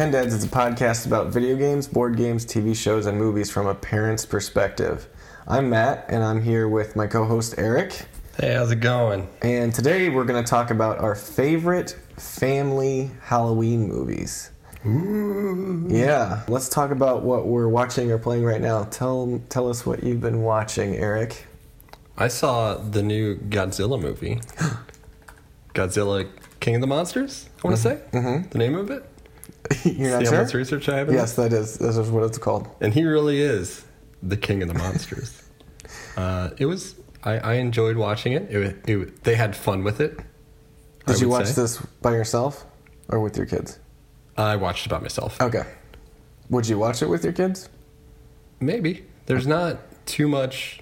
10 Dads is a podcast about video games, board games, TV shows, and movies from a parent's perspective. I'm Matt, and I'm here with my co host Eric. Hey, how's it going? And today we're going to talk about our favorite family Halloween movies. Ooh. Yeah, let's talk about what we're watching or playing right now. Tell, tell us what you've been watching, Eric. I saw the new Godzilla movie. Godzilla King of the Monsters, I want to say. Mm-hmm. The name of it? You're not See how much research I have in Yes, that is. This is what it's called. And he really is the King of the Monsters. uh, it was, I, I enjoyed watching it. It, it. They had fun with it. I Did you watch say. this by yourself or with your kids? I watched it by myself. Okay. Would you watch it with your kids? Maybe. There's not too much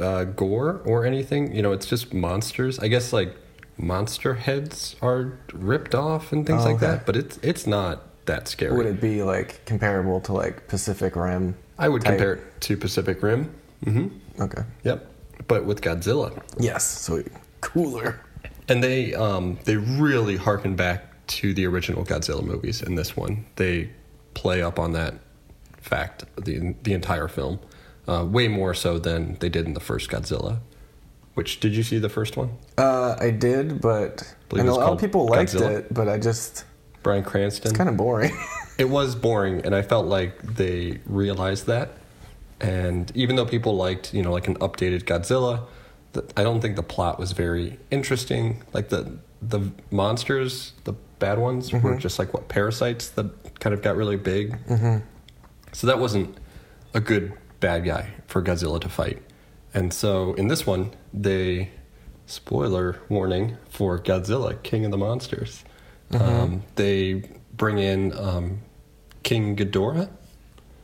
uh, gore or anything. You know, it's just monsters. I guess like monster heads are ripped off and things Oh, like okay. that, but it's it's not that scary. Would it be like comparable to like Pacific Rim? I would type? compare it to Pacific Rim. Mm-hmm. Okay. Yep. But with Godzilla. Yes. So cooler. And they um, they really harken back to the original Godzilla movies in this one. They play up on that fact the the entire film, uh, way more so than they did in the first Godzilla. Which did you see the first one? Uh, I did, but Believe and a lot of people liked Godzilla. it, but I just Bryan Cranston. it's kind of boring. It was boring, and I felt like they realized that. And even though people liked, you know, like an updated Godzilla, the, I don't think the plot was very interesting. Like the the monsters, the bad ones, were just like what parasites that kind of got really big. Mm-hmm. So that wasn't a good bad guy for Godzilla to fight. And so in this one, they spoiler warning for Godzilla, King of the Monsters. Um, they bring in um, King Ghidorah,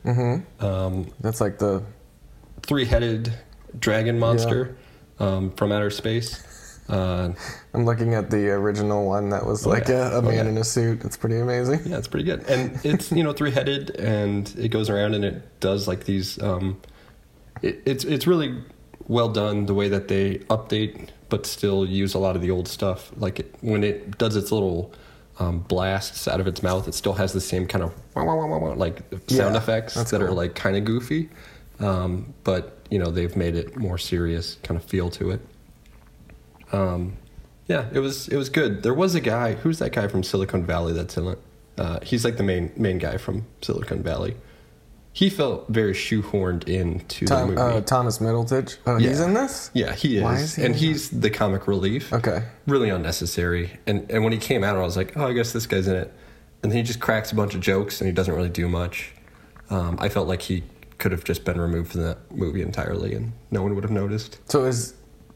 mm-hmm. um, That's like the three-headed dragon monster um, from outer space. Uh, I'm looking at the original one that was Oh, like yeah. a, a Oh, man yeah. in a suit. It's pretty amazing. yeah, it's pretty good, and it's you know three-headed, and it goes around and it does like these. Um, it, it's it's really well done the way that they update, but still use a lot of the old stuff. Like it, when it does its little um, blasts out of its mouth, it still has the same kind of wah, wah, wah, like sound Yeah, effects that are like kind of goofy, um, but you know they've made it more serious kind of feel to it. Um, yeah, it was it was good. There was a guy. Who's that guy from Silicon Valley that's in it? Uh, he's like the main main guy from Silicon Valley. He felt very shoehorned into the movie. uh, Thomas Middleditch. Oh, he's in this. yeah, he is, Why is he and he's the comic relief. Okay. Really unnecessary. And and when he came out, I was like, oh, I guess this guy's in it. And then he just cracks a bunch of jokes, and he doesn't really do much. Um, I felt like he could have just been removed from that movie entirely, and no one would have noticed. So is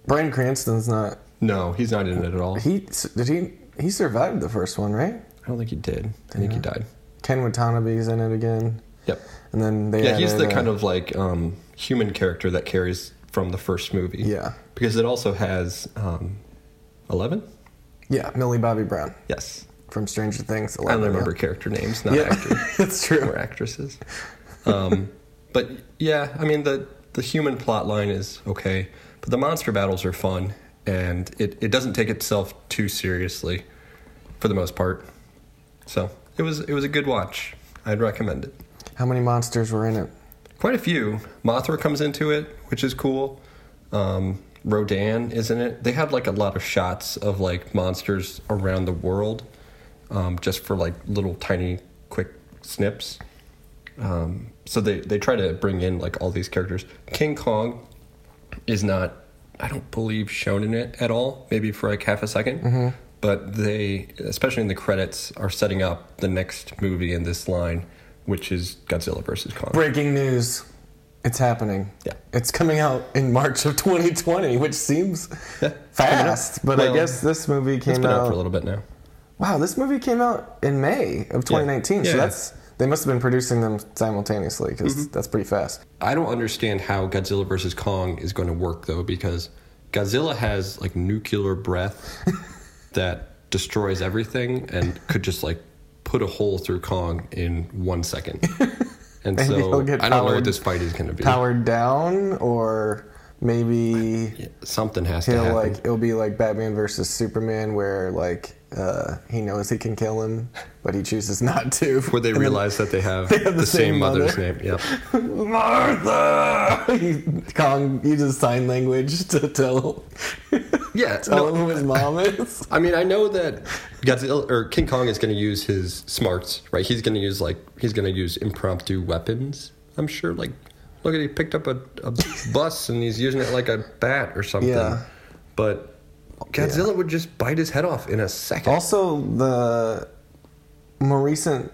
Bryan Cranston's not? No, he's not in it at all. He did he he survived the first one, right? I don't think he did. I think he died. Ken Watanabe's in it again, Yep. and then they Yeah, he's the added, kind of like um, human character that carries from the first movie. yeah Because it also has um, Eleven. yeah Millie Bobby Brown Yes. from Stranger Things. 11, I don't remember character names, not Yeah, actors it's true. or actresses. Um, but yeah, I mean the the human plot line is okay, but the monster battles are fun, and it, it doesn't take itself too seriously, for the most part. So it was it was a good watch. I'd recommend it. How many monsters were in it? Quite a few. Mothra comes into it, which is cool. Um, Rodan is in it. They had like a lot of shots of like monsters around the world, um, just for like little tiny quick snips. Um, so they they try to bring in like all these characters. King Kong is not, I don't believe, shown in it at all. Maybe for like half a 2nd But they, especially in the credits, are setting up the next movie in this line, which is Godzilla versus Kong. Breaking news. It's happening. Yeah. It's coming out in March of 2020, which seems Yeah, fast, but I guess this movie It's came been out out. for a little bit now. wow, this movie came out in May of 2019. Yeah. So that's they must have been producing them simultaneously because Mm-hmm. that's pretty fast. I don't understand how Godzilla versus Kong is going to work though, because Godzilla has like nuclear breath that destroys everything and could just like put a hole through Kong in one second. And so I don't know what this fight is going to be. Powered down, or maybe Yeah, something has to happen. like it'll be like Batman versus Superman, where like uh, he knows he can kill him, but he chooses not to. Where they And realize that they have, They have the, the same, same mother's mother. name. Yep. Martha. He, Kong uses sign language to tell Yeah. tell no, him who his mom is. I mean, I know that Godzilla or King Kong is going to use his smarts, right? He's going to use like he's going to use impromptu weapons. I'm sure. Like, look at he picked up a, a bus and he's using it like a bat or something. Yeah. But Godzilla would just bite his head off in a second. Also, the more recent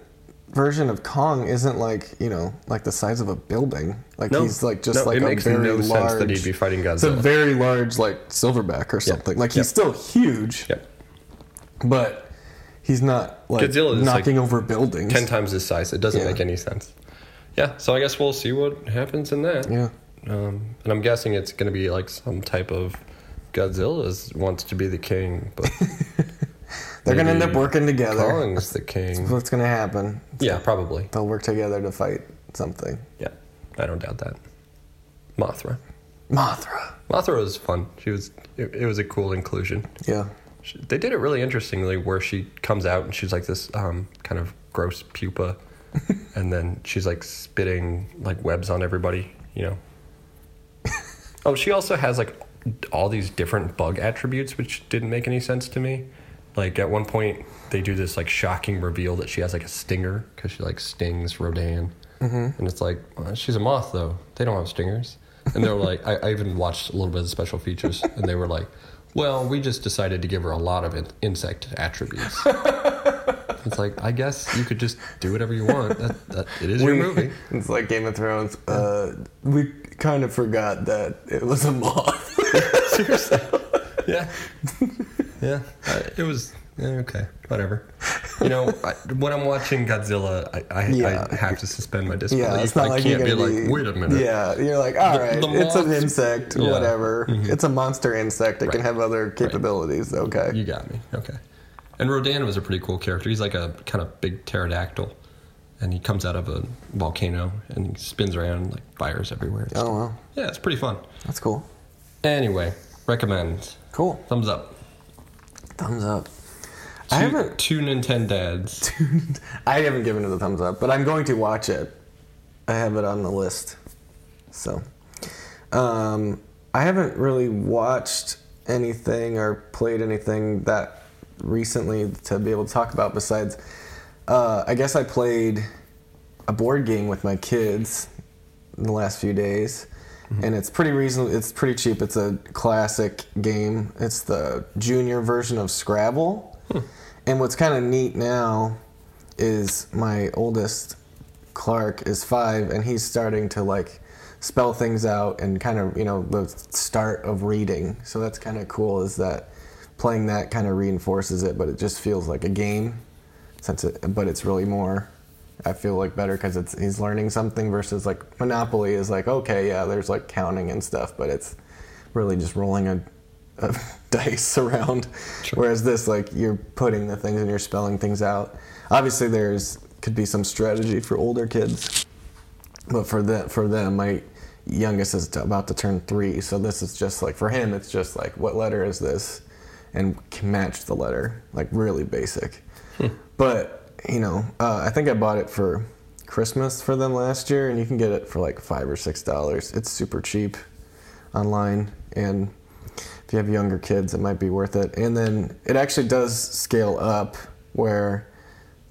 version of Kong isn't like you know like the size of a building. Like No. he's like just No, like it a makes very no large. sense that he'd be fighting Godzilla. It's a very large like silverback or something. Like he's Yep. still huge, Yep. But he's not like Godzilla is, knocking like, over buildings. Ten times his size. It doesn't Yeah. make any sense. Yeah. So I guess we'll see what happens in that. Yeah. Um, and I'm guessing it's going to be like some type of Godzilla wants to be the king, but They're gonna end up working together. Kong's the king. That's what's gonna happen. Yeah, probably. They'll work together to fight something. Yeah, I don't doubt that. Mothra. Mothra. Mothra was fun. She was. It, it was a cool inclusion. Yeah. She, they did it really interestingly, where she comes out and she's like this um, kind of gross pupa, and then she's like spitting like webs on everybody. You know. oh, she also has like all these different bug attributes, which didn't make any sense to me. Like at one point, they do this like shocking reveal that she has like a stinger because she like stings Rodan, and it's like well, she's a moth though. They don't have stingers, and they were like, I, I even watched a little bit of the special features, and they were like, well, we just decided to give her a lot of in- insect attributes. it's like I guess you could just do whatever you want. That, that it is your movie. It's like Game of Thrones. Uh, we kind of forgot that it was a moth. Seriously. Yeah. Yeah. Uh, it was okay. Whatever. You know, I, when I'm watching Godzilla, I, I, Yeah. I have to suspend my disbelief. yeah, it's not I like can't you're be gonna like, wait a minute. Yeah, you're like, all The- right, the it's an insect, Yeah. Mm-hmm. whatever. It's a monster insect. It can have other capabilities. Okay. You got me. Okay. And Rodan was a pretty cool character. He's like a kind of big pterodactyl. And he comes out of a volcano and he spins around and like fires everywhere. Oh well, Yeah, it's pretty fun. that's cool. Anyway, recommend. Cool. Thumbs up. Thumbs up. Two, I haven't. two Nintendo dads. I haven't given it a thumbs up, but I'm going to watch it. I have it on the list. So, um, I haven't really watched anything or played anything that recently to be able to talk about besides, uh, I guess I played a board game with my kids in the last few days. And it's pretty reasonable. It's pretty cheap. It's a classic game. It's the junior version of Scrabble. And what's kind of neat now is my oldest Clark is five, and he's starting to like spell things out and kind of you know the start of reading. So that's kind of cool. Is that playing that kind of reinforces it, but it just feels like a game. Since it, but it's really more. I feel like better because it's he's learning something versus like Monopoly is like okay yeah there's like counting and stuff, but it's really just rolling a, a dice around. Whereas this, like, you're putting the things and you're spelling things out. Obviously, there's could be some strategy for older kids, but for the for them, my youngest is about to turn three, so this is just like for him, it's just like what letter is this, and can match the letter, like really basic. But you know, uh, I think I bought it for Christmas for them last year, and you can get it for like five or six dollars. It's super cheap online, and you have younger kids, it might be worth it. And then it actually does scale up where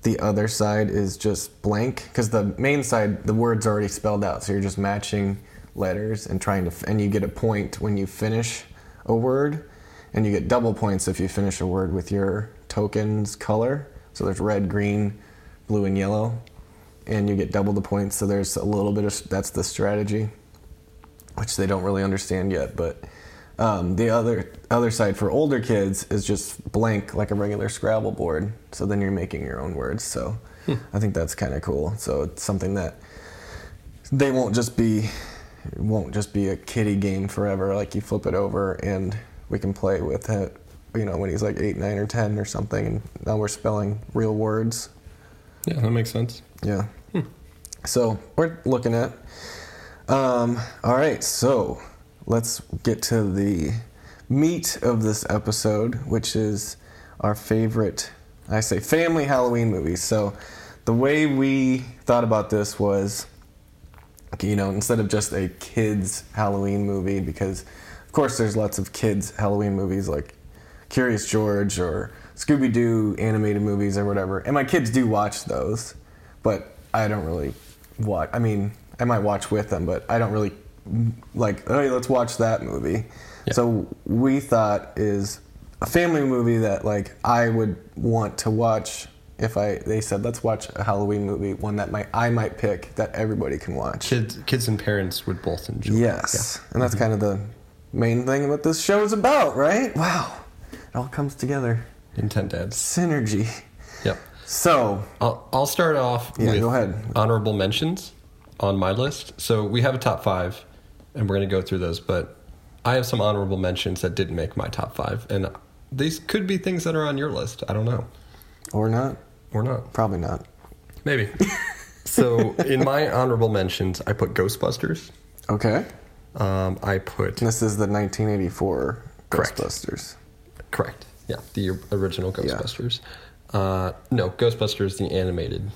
the other side is just blank because the main side, the word's already spelled out, so you're just matching letters and trying to, f- and you get a point when you finish a word, and you get double points if you finish a word with your token's color. So there's red, green, blue, and yellow, and you get double the points. So there's a little bit of that's the strategy which they don't really understand yet. But um, the other other side for older kids is just blank, like a regular Scrabble board. So then you're making your own words. So I think that's kind of cool. So it's something that they won't just be won't just be a kiddie game forever. Like you flip it over and we can play with it. You know, when he's like eight, nine, or ten, or something, and now we're spelling real words. Yeah, that makes sense. Yeah. So we're looking at. Um, all right, so let's get to the meat of this episode, which is our favorite, I say, family Halloween movies. So the way we thought about this was, you know, instead of just a kids Halloween movie, because of course there's lots of kids Halloween movies like Curious George or Scooby Doo animated movies or whatever, and my kids do watch those, but I don't really watch. I mean, I might watch with them, but I don't really like. Hey, let's watch that movie. Yeah. So we thought is a family movie that like I would want to watch if I they said let's watch a Halloween movie, one that might I might pick that everybody can watch. Kids, kids and parents would both enjoy. Yes, and that's mm-hmm. kind of the main thing what this show is about, right? Wow, it all comes together. Yeah. Intent dads. Synergy. Yep. So I'll, I'll start off Yeah, with go ahead. honorable mentions on my list. So we have a top five, and we're going to go through those. But I have some honorable mentions that didn't make my top five, and these could be things that are on your list. I don't know, or not, or not. probably not. Maybe. so in my honorable mentions, I put Ghostbusters. Okay, Um, I put this is the 1984 Correct. Ghostbusters. correct. Yeah, the original Ghostbusters. Uh, no, Ghostbusters the animated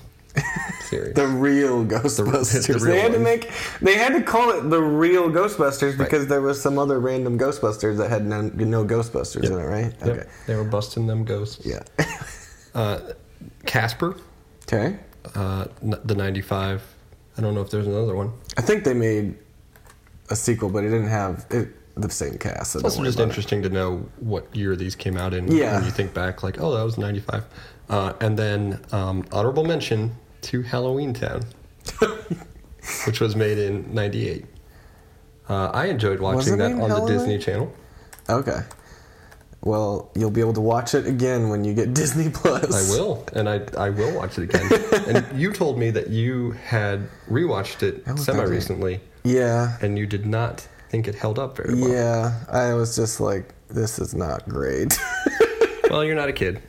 series. The real Ghostbusters. the real they had to make. They had to call it the real Ghostbusters because there was some other random Ghostbusters that had no, no Ghostbusters in it, right? Yep, Okay. They were busting them ghosts. Yeah. Uh, Casper, okay. uh, the 95. I don't know if there's another one. I think they made a sequel, but it didn't have it, the same cast. So It's also just about it. interesting to know what year these came out in. Yeah. When you think back, like, oh, that was 95. Uh, and then um, honorable mention to Halloween Town, which was made in 98. Uh, I enjoyed watching that on the Disney Channel. Okay. Well, you'll be able to watch it again when you get Disney Plus. I will, and I I will watch it again. and you told me that you had rewatched it semi recently, Yeah. and you did not think it held up very well. Yeah. I was just like, this is not great. Well, you're not a kid.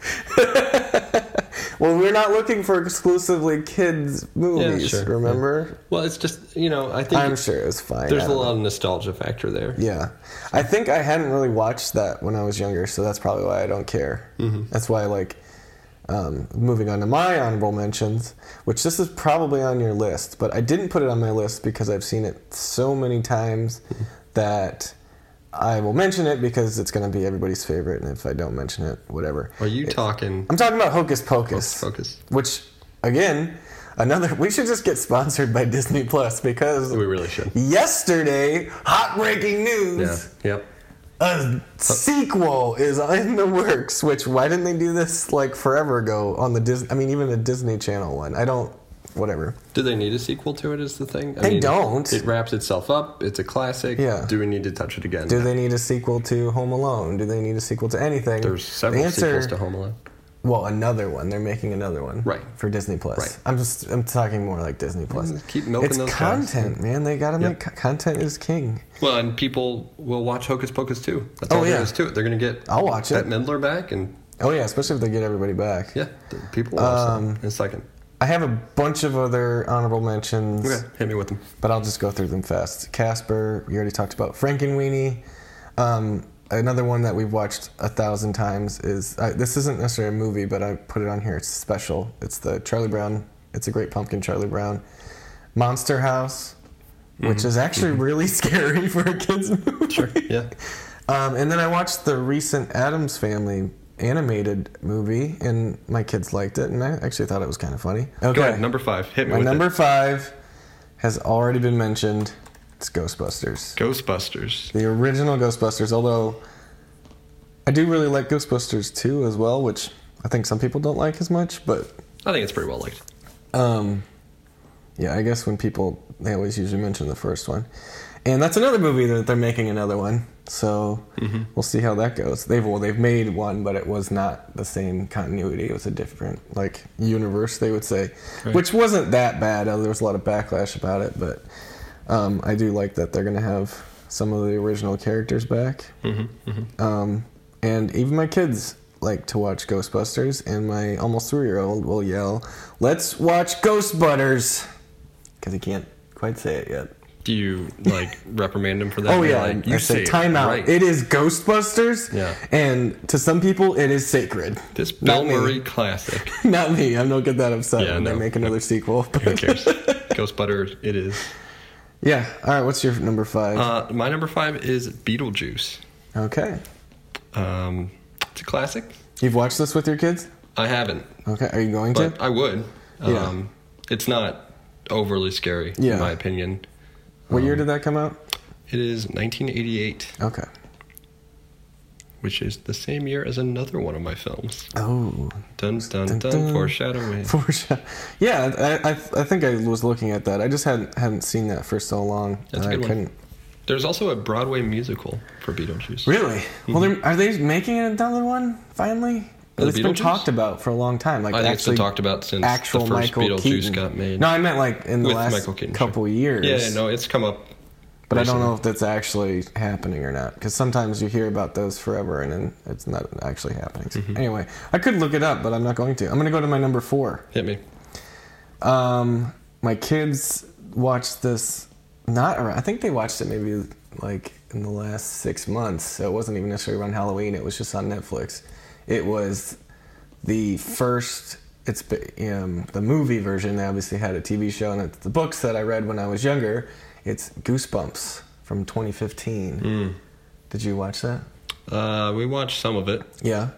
Well, we're not looking for exclusively kids movies, sure, yeah. remember? Well, it's just you know I think I'm sure it was fine. there's a lot know. of nostalgia factor there. Yeah. I think I hadn't really watched that when I was younger, so that's probably why I don't care. Mm-hmm. That's why, like, um, moving on to my honorable mentions, which this is probably on your list, but I didn't put it on my list because I've seen it so many times Mm-hmm. that I will mention it because it's going to be everybody's favorite, and if I don't mention it, whatever. Are you talking I'm talking about Hocus Pocus. focus? Which, again, another. We should just get sponsored by Disney Plus because We really should. yesterday, hot breaking news. Yeah. Yep. A sequel is in the works. Which why didn't they do this like forever ago on the Disney? I mean, even a Disney Channel one. I don't. Whatever. Do they need a sequel to it? Is the thing? I They don't. It wraps itself up. It's a classic. Yeah. Do we need to touch it again? Do they need a sequel to Home Alone? Do they need a sequel to anything? There's several the answer, sequels to Home Alone. Well, another one. They're making another one. Right. For Disney Plus. Right. I'm just. I'm talking more like Disney Plus. Mm, keep milking it's those content, man. They gotta Yep. make co- content is king. Well, and people will watch Hocus Pocus too. That's Oh, all there yeah. is to it. They're gonna get I'll watch it. Bette Midler back, and Oh yeah, especially if they get everybody back. yeah, people will watch Um, in a second. I have a bunch of other honorable mentions. Okay, hit me with them. but I'll just go through them fast. Casper, we already talked about. Frankenweenie. Um, another one that we've watched a thousand times is I, this isn't necessarily a movie, but I put it on here. It's special. It's the Charlie Brown. It's a great pumpkin Charlie Brown. Monster House, which is actually really scary for a kids movie. Sure. Yeah. Um, and then I watched the recent Addams Family animated movie, and my kids liked it, and I actually thought it was kind of funny. Okay. Go ahead. Number five. Hit me My with number it. five has already been mentioned. It's Ghostbusters. Ghostbusters. The original Ghostbusters, although I do really like Ghostbusters 2 as well, which I think some people don't like as much, but I think it's pretty well liked. um, yeah, I guess when people, they always usually mention the first one. And that's another movie that they're making another one. So we'll see how that goes. They've well, they've made one, but it was not the same continuity. It was a different like universe, they would say, Right. which wasn't that bad. Uh, There was a lot of backlash about it, but um, I do like that they're gonna have some of the original characters back. Mm-hmm, Um, and even my kids like to watch Ghostbusters, and my almost three year old will yell, "Let's watch Ghostbusters," because he can't quite say it yet. Do you like reprimand him for that? Oh yeah, like, you said say it time out. right. It is Ghostbusters. Yeah. And to some people, it is sacred. this Bill. Murray classic. Not me. I don't get that upset Yeah, when no. they make another sequel. But. Who cares? Ghostbusters. It is. yeah. All right. What's your number five? Uh, my number five is Beetlejuice. okay. Um, it's a classic. You've watched this with your kids? I haven't, Okay. Are you going to? I would. Yeah. Um, It's not overly scary, Yeah. in my opinion. What um, year did that come out? It is 1988, Okay. which is the same year as another one of my films. Oh. Dun dun Dun, dun, dun. foreshadowing. Foreshadow. Yeah, I, I, I think I was looking at that. I just hadn't hadn't seen that for so long. That's a that I good one. couldn't. There's also a Broadway musical for Beetlejuice. Really? Mm-hmm. Well, are they making another one finally? It's been talked about for a long time. Like I think it's actually been talked about since actual the first Michael Beetlejuice Keaton. got made. No, I meant like in the With last Michael Keaton, couple years. Yeah, no, it's come up. But I don't know if that's actually happening or not. Because sometimes you hear about those forever and then it's not actually happening. So Mm-hmm. Anyway, I could look it up, but I'm not going to. I'm going to go to my number four. Hit me. Um, my kids watched this. Not, around, I think they watched it maybe like in the last six months. So it wasn't even necessarily around Halloween. It was just on Netflix. It was the first. It's um, the movie version. They obviously had a TV show, and it's the books that I read when I was younger. It's Goosebumps from 2015. Mm. Did you watch that? Uh, we watched some of it. Yeah,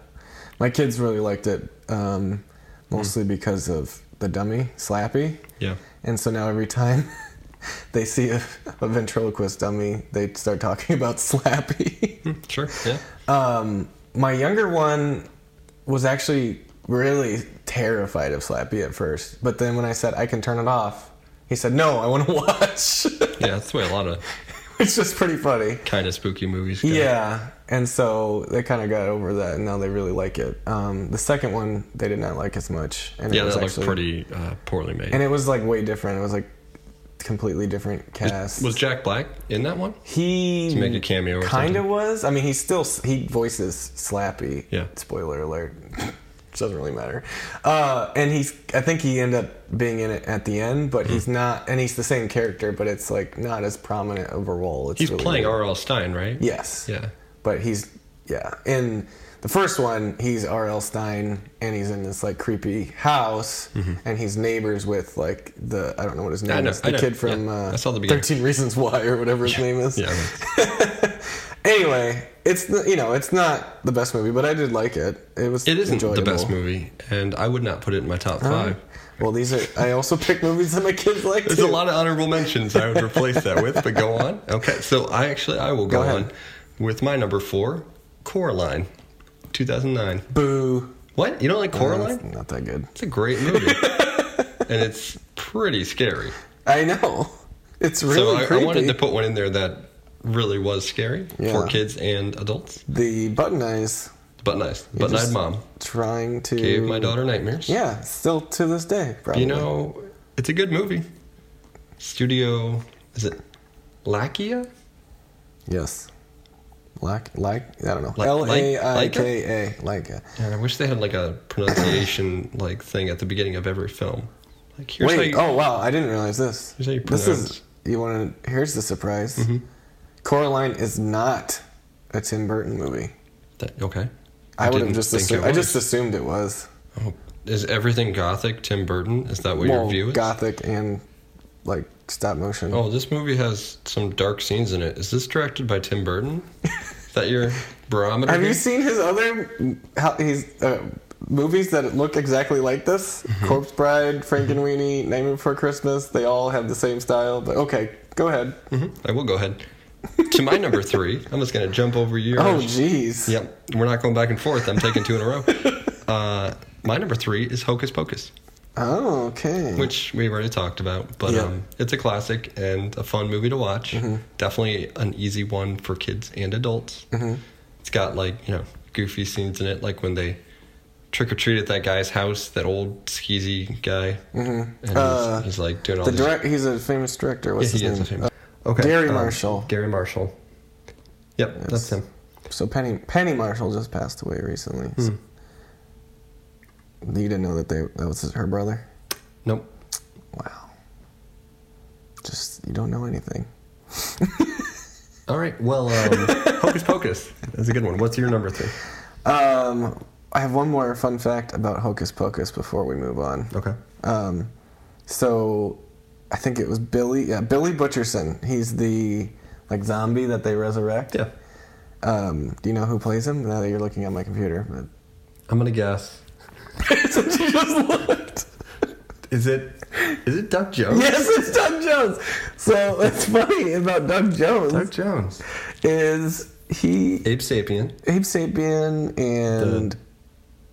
my kids really liked it, um, mostly because of the dummy Slappy. Yeah. And so now every time they see a, a ventriloquist dummy, they start talking about Slappy. Hmm, Sure. Yeah. um, my younger one was actually really terrified of Slappy at first, but then when I said I can turn it off, he said no, I want to watch. Yeah, that's the way a lot of It's just pretty funny. kind of spooky movies go. Yeah, and so they kind of got over that, and now they really like it. Um, the second one they did not like as much, and Yeah, it was that looked actually pretty uh, poorly made. and it was like way different. It was like completely different cast. Was Jack Black in that one? he To make a cameo kind of was. I mean, he still he voices Slappy. Yeah. Spoiler alert. Doesn't really matter. Uh, and he's I think he ended up being in it at the end, but he's Hmm. not. And he's the same character, but it's like not as prominent of a role. It's He's really playing. R.L. Stine, right? Yes. Yeah. But he's yeah. In the first one, he's R.L. Stine, and he's in this like creepy house, and he's neighbors with like the I don't know what his name Mm-hmm. know, is, the kid from yeah. uh, I saw the beginning. Thirteen Reasons Why or whatever his name is. Yeah. Anyway, it's the, you know it's not the best movie, but I did like it. It was It isn't enjoyable. the best movie, and I would not put it in my top five. right. Well, these are. I also pick movies that my kids like. There's too. a lot of honorable mentions I would replace that with, but go on. Okay, so I actually I will go, Go on with my number four, Coraline, 2009. Boo. What? You don't like Coraline? not that good. It's a great movie, and it's pretty scary. I know. It's really so I, I wanted to put one in there that really was scary Yeah. for kids and adults. the button eyes Button eyes. You but nice just mom trying to gave my daughter nightmares. Yeah, still to this day. Probably. You know, it's a good movie. Studio, is it Lakia? Yes. Like, like, I don't know. Like- L A I K A, like. And I wish they had like a pronunciation like thing at the beginning of every film. Like here's Wait, how you, oh wow, I didn't realize this. Here's how you This is you want to? Here's the surprise. Mm-hmm. Coraline is not a Tim Burton movie. that, okay. I, would have just assumed. it I just was. assumed it was. Oh, is everything gothic Tim Burton? Is that what your well, view is? gothic and like stop motion. Oh, this movie has some dark scenes in it. Is this directed by Tim Burton? is that your barometer? Have you seen his other how, he's, uh, movies that look exactly like this? Mm-hmm. Corpse Bride, Frankenweenie, Nightmare Before Christmas. They all have the same style. But okay, go ahead. Mhm, I will go ahead. to my number three, I'm just going to jump over yours. Oh, jeez. Yep, we're not going back and forth. I'm taking two in a row. Uh, my number three is Hocus Pocus, Oh, okay. which we've already talked about, but Yeah. um, it's a classic and a fun movie to watch. Mm-hmm. Definitely an easy one for kids and adults. Mm-hmm. It's got like you know goofy scenes in it, like when they trick or treat at that guy's house, that old skeezy guy, and he's, Uh, he's like doing all the these. direct. He's a famous director. yeah, What's he his is name? Uh, okay, Garry um, Marshall. Garry Marshall. Yep, Yes. that's him. So Penny Penny Marshall just passed away recently. Hmm. You didn't know that they that was her brother? Nope. Wow. Just you don't know anything. All right. Well, um, Hocus Pocus. That's a good one. What's your number three? Um, I have one more fun fact about Hocus Pocus before we move on. Okay. Um, so I think it was Billy. Yeah, Billy Butcherson. He's the like zombie that they resurrect. Yeah. Um, do you know who plays him? Now that you're looking at my computer, but I'm gonna guess. Since you just looked. Is it? Is it Doug Jones? Yes, it's Doug Jones. So what's funny about Doug Jones Doug Jones. is he Abe Sapien. Abe Sapien and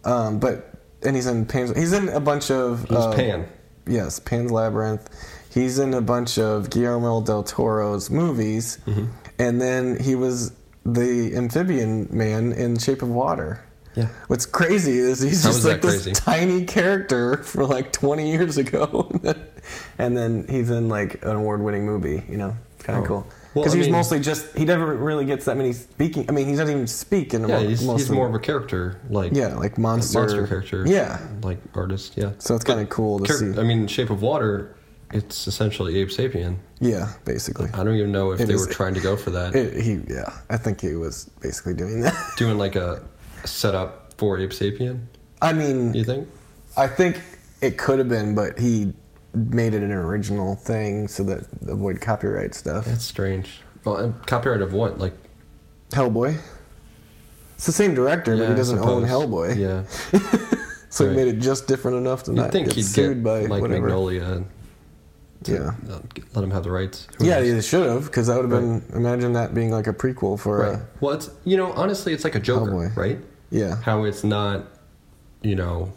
um, but and he's in Pan's. He's in a bunch of. He's uh, Pan. Yes, Pan's Labyrinth. He's in a bunch of Guillermo del Toro's movies, Mm-hmm. and then he was the amphibian man in Shape of Water. Yeah. What's crazy is he's How just like this crazy? tiny character for like 20 years ago, and then he's in like an award-winning movie. You know, it's kind of Oh. cool. Because I he was mean- mostly just he never really gets that many speaking. I mean, he doesn't even speak in the Yeah, he's, he's more of a character, like yeah, like monster monster character. Yeah, like artist. Yeah. so it's kind of cool to Char- see. I mean, Shape of Water. It's essentially Abe Sapien. yeah, basically. I don't even know if It they were trying to go for that, It, he, yeah, I think he was basically doing that. doing like a setup for Abe Sapien. I mean, You think? I think it could have been, but he made it an original thing so that avoid copyright stuff. That's strange. Well, and copyright of what? Like Hellboy. It's the same director, but he doesn't own. Hellboy. Yeah. So Right. he made it just different enough to You'd not think get he'd sued get by like whatever. Magnolia. Yeah. uh, let him have the rights. Who Yeah, knows? they should have, because that would have been. Imagine that being like a prequel for Right. a. Well, it's you know honestly, it's like a Joker, Hellboy. right? Yeah. How it's not, you know,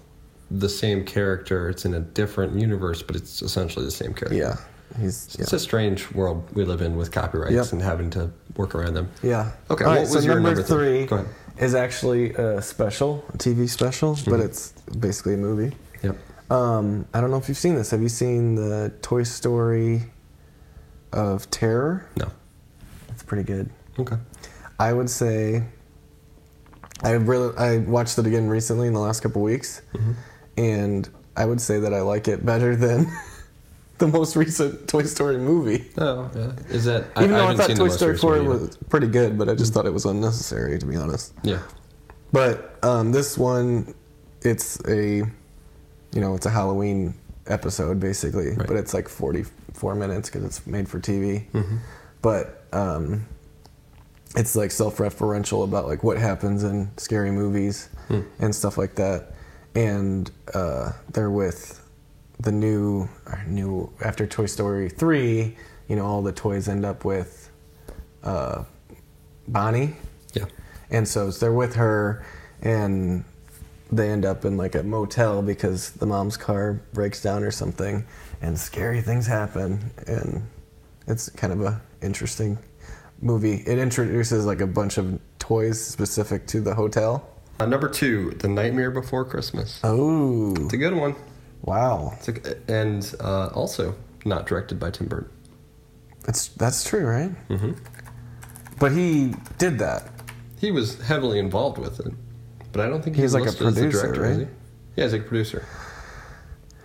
the same character. It's in a different universe, but it's essentially the same character. Yeah. He's. Yeah. It's a strange world we live in with copyrights Yep. and having to work around them. Yeah. Okay, All what right, was so your number, three three? Go ahead. is actually a special, a TV special, but Mhm. it's basically a movie. Yep. Um, I don't know if you've seen this. Have you seen the Toy Story of Terror? No. It's pretty good. Okay. I would say I really I watched it again recently in the last couple weeks, Mhm. and I would say that I like it better than the most recent Toy Story movie. Oh, yeah. Is that? Even though I haven't thought Toy Story recent 4 one either. was pretty good, but I just thought it was unnecessary to be honest. Yeah. But um, this one, it's a, you know, it's a Halloween episode basically, Right. but it's like 44 minutes because it's made for TV. Mhm. But um, it's like self-referential about like what happens in scary movies Hmm. and stuff like that. And uh, they're with the new, new after Toy Story 3. You know, all the toys end up with uh, Bonnie. Yeah. And so they're with her, and they end up in like a motel because the mom's car breaks down or something, and scary things happen. And it's kind of a interesting movie. It introduces like a bunch of toys specific to the hotel. Uh, number two, The Nightmare Before Christmas. Oh, It's a good one. wow! It's a, and uh, also not directed by Tim Burton. That's that's true, right? hmm But he did that. He was heavily involved with it, but I don't think He's he's like a listed as the producer, director, is right? he? Yeah, he's like a producer.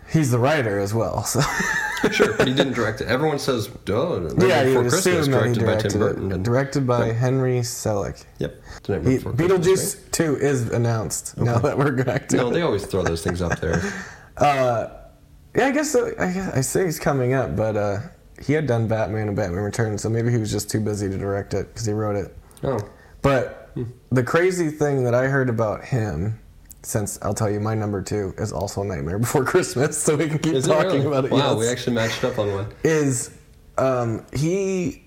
He's the writer as well. So Sure, but he didn't direct it. Everyone says, "Oh, Nightmare yeah, you would Christmas," assume that he directed by Tim Burton. And, Directed by Right. Henry Selick. Yep, He, Christmas, Beetlejuice 2 is announced now Okay. that we're back to No, it. they always throw those things up there. Uh, yeah, I guess, uh, I guess I say he's coming up, but uh, he had done Batman and Batman Returns, so maybe he was just too busy to direct it because he wrote it. Oh, But. The crazy thing that I heard about him, since I'll tell you my number two is also Nightmare Before Christmas, so we can keep is it talking really? about it. Wow, yes. we actually matched up on one. is um, he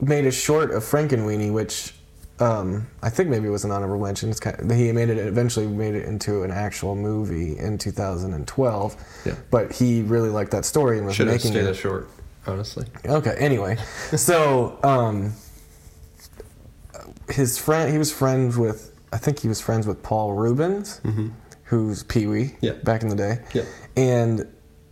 made a short of Frankenweenie, which um, I think maybe was an honorable mention. It's kind of, he made it eventually made it into an actual movie in 2012. Yeah. But he really liked that story and was Should have making stayed it. short, honestly. Okay. Anyway, so um, his friend, he was friends with. I think he was friends with Paul Reubens, Mm-hmm. who's Pee Wee Yeah. back in the day. Yeah. And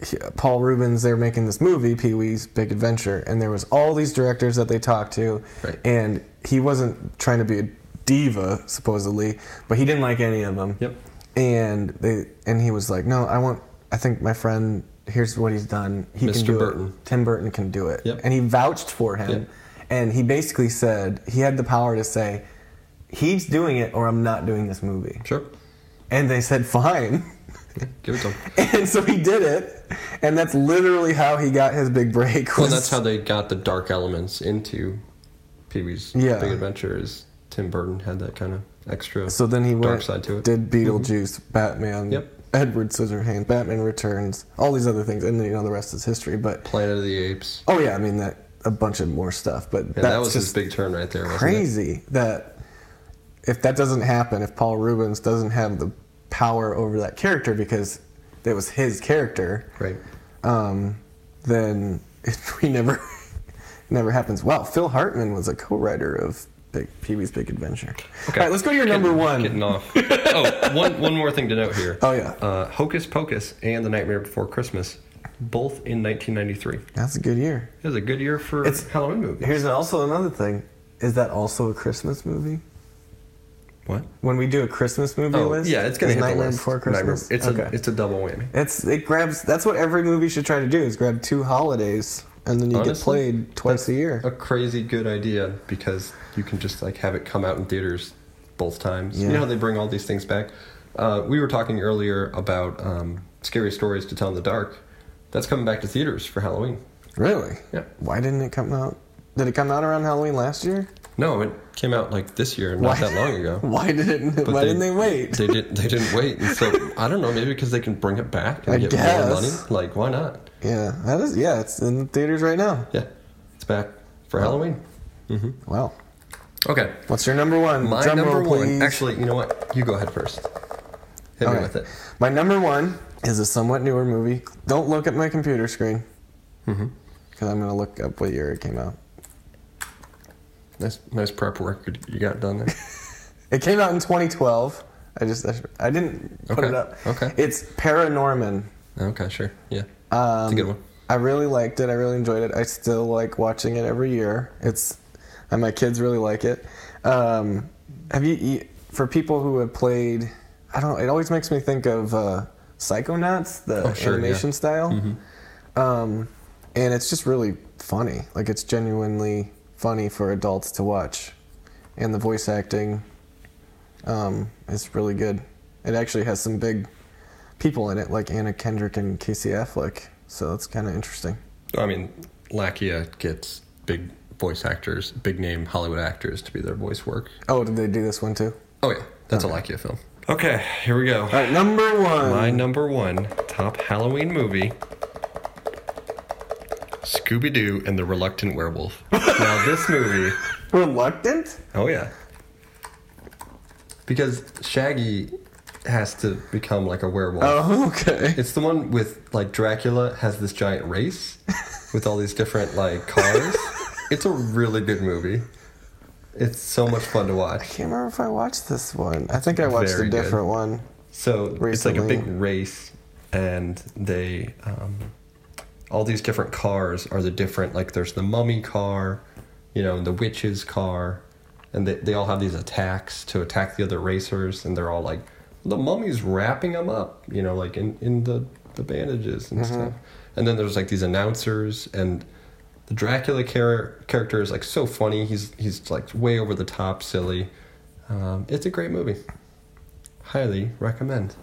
he, Paul Reubens, they were making this movie, Pee Wee's Big Adventure, and there was all these directors that they talked to, Right. and he wasn't trying to be a diva supposedly, but he didn't like any of them. Yep. And they and he was like, no, I want. I think my friend here's what he's done. He can Mr. do Burton. it. Tim Burton can do it. Yep. And he vouched for him. Yep. And he basically said he had the power to say, he's doing it or I'm not doing this movie. Sure. And they said, fine. Give it to him. And so he did it. And that's literally how he got his big break. Well, that's how they got the dark elements into Pee Wee's Yeah. Big Adventure. Is Tim Burton had that kind of extra So then he dark went, side to it. did Beetlejuice, mm-hmm. Batman, Yep. Edward Scissorhands, Batman Returns, all these other things, and then you know the rest is history. But Planet of the Apes. oh yeah, I mean that a bunch of more stuff. But that's that was his big turn right there, wasn't crazy that if that doesn't happen, if Paul Reubens doesn't have the power over that character because it was his character. Right. um, then it we never never happens. Wow, Phil Hartman was a co-writer of Big Pee Wee's Big Adventure. All right, let's go to your number Getting- one. Getting off. oh, one one more thing to note here. Oh, yeah. Uh, Hocus Pocus and The Nightmare Before Christmas, both in 1993. That's a good year. It was a good year for It's- Halloween movies. Here's also another thing. Is that also a Christmas movie? What? When we do a Christmas movie Oh, list, yeah, it's gonna hit the list. Before Nightmare- Christmas. It's okay. a it's a double whammy. It's it grabs. That's what every movie should try to do is grab two holidays, and then you get played twice a year. A crazy good idea because you can just like have it come out in theaters both times. Yeah. You know how they bring all these things back. Uh, we were talking earlier about um, scary stories to tell in the dark. That's coming back to theaters for Halloween. Really? Yeah. Why didn't it come out? Did it come out around Halloween last year? No, it came out like this year, not that long ago. Why didn't? But why didn't they wait? They didn't. They didn't wait, and so I don't know. Maybe because they can bring it back and I get guess. more money. Like, why not? yeah, that is. Yeah, it's in the theaters right now. Yeah, it's back for Halloween. Mm-hmm. Wow. Okay, What's your number one? my Drum number roll, one. Actually, you know what? You go ahead first. Hit me with it. My number one is a somewhat newer movie. Don't look at my computer screen. Mm-hmm. Because I'm gonna look up what year it came out. Nice, nice prep work you got done there. It came out in 2012. I just I, didn't put Okay, it up. okay. It's Paranorman. okay, sure. Yeah, Um, it's a good one. I really liked it. I really enjoyed it. I still like watching it every year. It's and my kids really like it. Um, have you, you for people who have played? I don't. It always makes me think of uh, Psychonauts, the Oh, sure, animation yeah. style. Um, and it's just really funny. Like it's genuinely funny for adults to watch, and the voice acting um, is really good. It actually has some big people in it, like Anna Kendrick and Casey Affleck. So that's kind of interesting. I mean, Lakia gets big voice actors, big name Hollywood actors to be their voice work. Oh, did they do this one too? Oh yeah, that's a Lakia film. Okay, here we go. All right, number one. My number one top Halloween movie Scooby Doo and the Reluctant Werewolf. now, this movie, Reluctant? oh yeah. Because Shaggy has to become like a werewolf. Oh, okay. It's the one with like Dracula has this giant race with all these different like cars. it's a really good movie. It's so much fun to watch. I can't remember if I watched this one. I think I watched Very a good. different one. So it's like a big race, and they, um, all these different cars are the different. Like there's the mummy car, you know, the witch's car, and they they all have these attacks to attack the other racers, and they're all like, the mummy's wrapping them up, you know, like in in the the bandages and stuff. And then there's like these announcers and. The Dracula char- character is like so funny. He's he's like way over the top, silly. Um, it's a great movie. Highly recommend.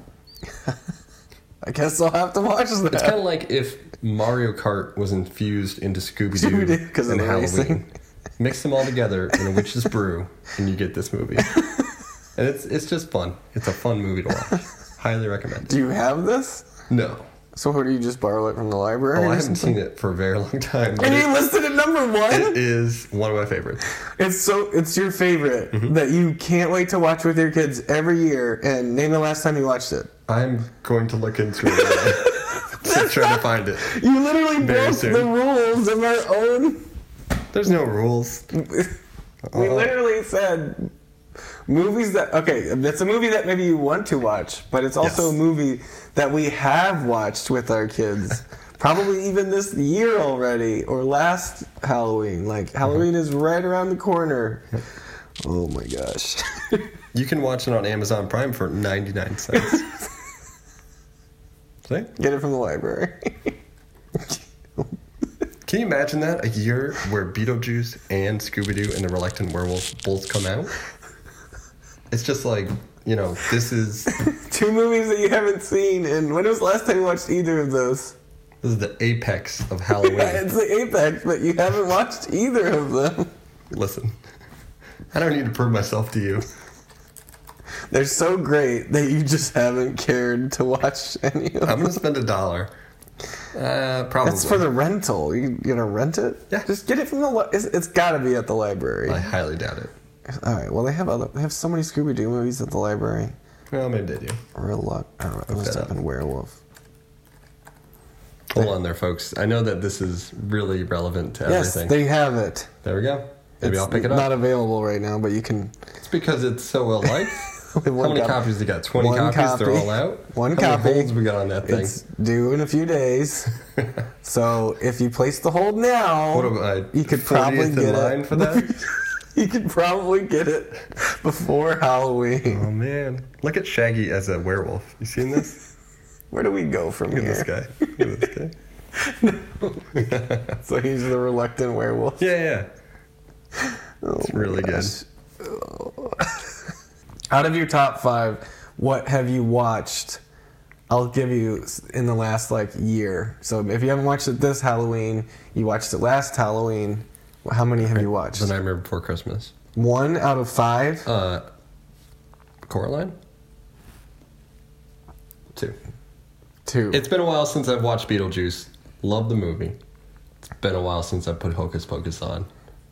I guess I'll have to watch that. It's kind of like if Mario Kart was infused into Scooby Doo Scooby-Doo, 'cause of Halloween. racing. Mix them all together in a witch's brew, and you get this movie. and it's it's just fun. It's a fun movie to watch. Highly recommend. Do you have this? No, So, what do you just borrow it from the library? oh, I haven't seen it for a very long time. And it- you listed it number one. it is one of my favorites. It's so it's your favorite Mm-hmm. that you can't wait to watch with your kids every year. And name the last time you watched it. I'm going to look into it to try to find it. You literally broke the rules of our own. There's no rules. We literally said movies that okay, it's a movie that maybe you want to watch, but it's also Yes. a movie that we have watched with our kids. Probably even this year already or last Halloween. Like uh-huh. Halloween is right around the corner. Oh my gosh. You can watch it on Amazon Prime for 99 cents. See? Get it from the library. Can you imagine that? A year where Beetlejuice and Scooby Doo and the Reluctant Werewolf both come out? It's just like, you know, this is Two movies that you haven't seen, and when was the last time you watched either of those? this is the apex of Halloween. it's the apex, but you haven't watched either of them. Listen, I don't need to prove myself to you. They're so great that you just haven't cared to watch any of them. I'm gonna spend a dollar. Uh, probably. That's for the rental. You gonna rent it? Yeah. Just get it from the. Li- it's, it's got to be at the library. I highly doubt it. All right. Well, they have other. They have so many Scooby Doo movies at the library. Well, maybe they do. Real luck. I was that up. typing werewolf. Hold on there, folks. I know that this is really relevant to Yes, everything. Yes, they have it. there we go. Maybe it's I'll pick it up. Not available right now, but you can. it's because it's so well liked. How many copy. copies you got? 20 One copies? They're all out? One How copy. many holds we got on that thing? It's due in a few days. so if you place the hold now, What am I, you could 40th probably in get line it for that? you could probably get it before Halloween. oh, man. Look at Shaggy as a werewolf. You seen this? Where do we go from Look at here? this guy. Look at this guy. So he's the reluctant werewolf. Yeah, yeah. Oh it's Oh really good. gosh. Out of your top five, what have you watched? I'll give you in the last like year. So if you haven't watched it this Halloween, you watched it last Halloween. How many have you watched? The Nightmare Before Christmas. One out of five. Uh, Coraline? Two. Two. It's been a while since I've watched Beetlejuice. Love the movie. It's been a while since I put Hocus Pocus on.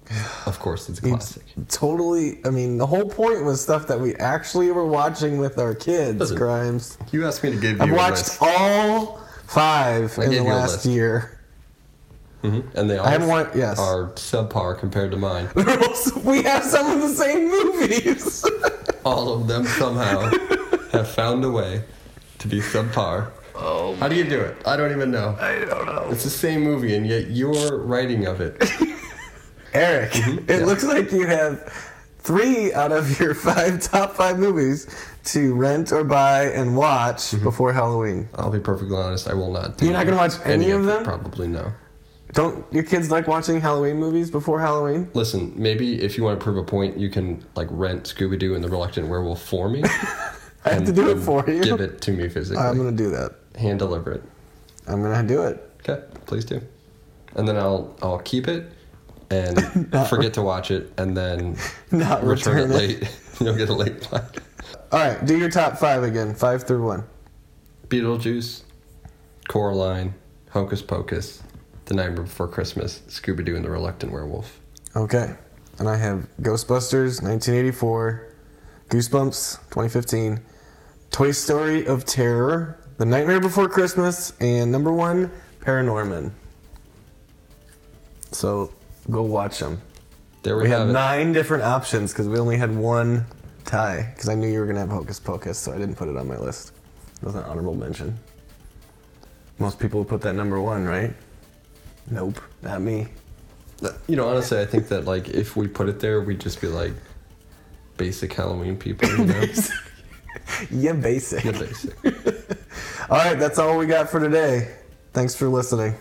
Of course, it's a It's classic. totally. I mean, the whole point was stuff that we actually were watching with our kids. Listen, Grimes. You asked me to give you I've watched all five I in the gave you a last year. Mhm. And they all I haven't wa- yes. are subpar compared to mine. we have some of the same movies. All of them somehow have found a way to be subpar. oh, How do you do it? I don't even know. I don't know. It's the same movie, and yet your writing of it. Eric, it Mm-hmm. yeah. looks like you have three out of your five top five movies to rent or buy and watch Mm-hmm. before Halloween. I'll be perfectly honest. I will not. Do You're not gonna watch any of them? Probably no. Don't your kids like watching Halloween movies before Halloween? Listen, maybe if you want to prove a point, you can like rent Scooby Doo and the Reluctant Werewolf for me. I have to do it for you. Give it to me physically. I'm gonna do that. Hand deliver it. I'm gonna do it. Okay, please do. And then I'll I'll keep it and forget to watch it, and then Not return it return it. late. You'll get a late flight. All right, do your top five again, five through one. Beetlejuice, Coraline, Hocus Pocus, The Nightmare Before Christmas, Scooby Doo and the Reluctant Werewolf. Okay, and I have Ghostbusters 1984, Goosebumps 2015, Toy Story of Terror, The Nightmare Before Christmas, and number one, Paranorman. So go watch them. There we, We have nine different options because we only had one tie. Because I knew you were gonna have Hocus Pocus, so I didn't put it on my list. It was an honorable mention. Most people would put that number one, right? Nope, not me. You know, honestly, I think that like if we put it there, we'd just be like basic Halloween people. You know, yeah, basic. Yeah, basic. All right, that's all we got for today. Thanks for listening.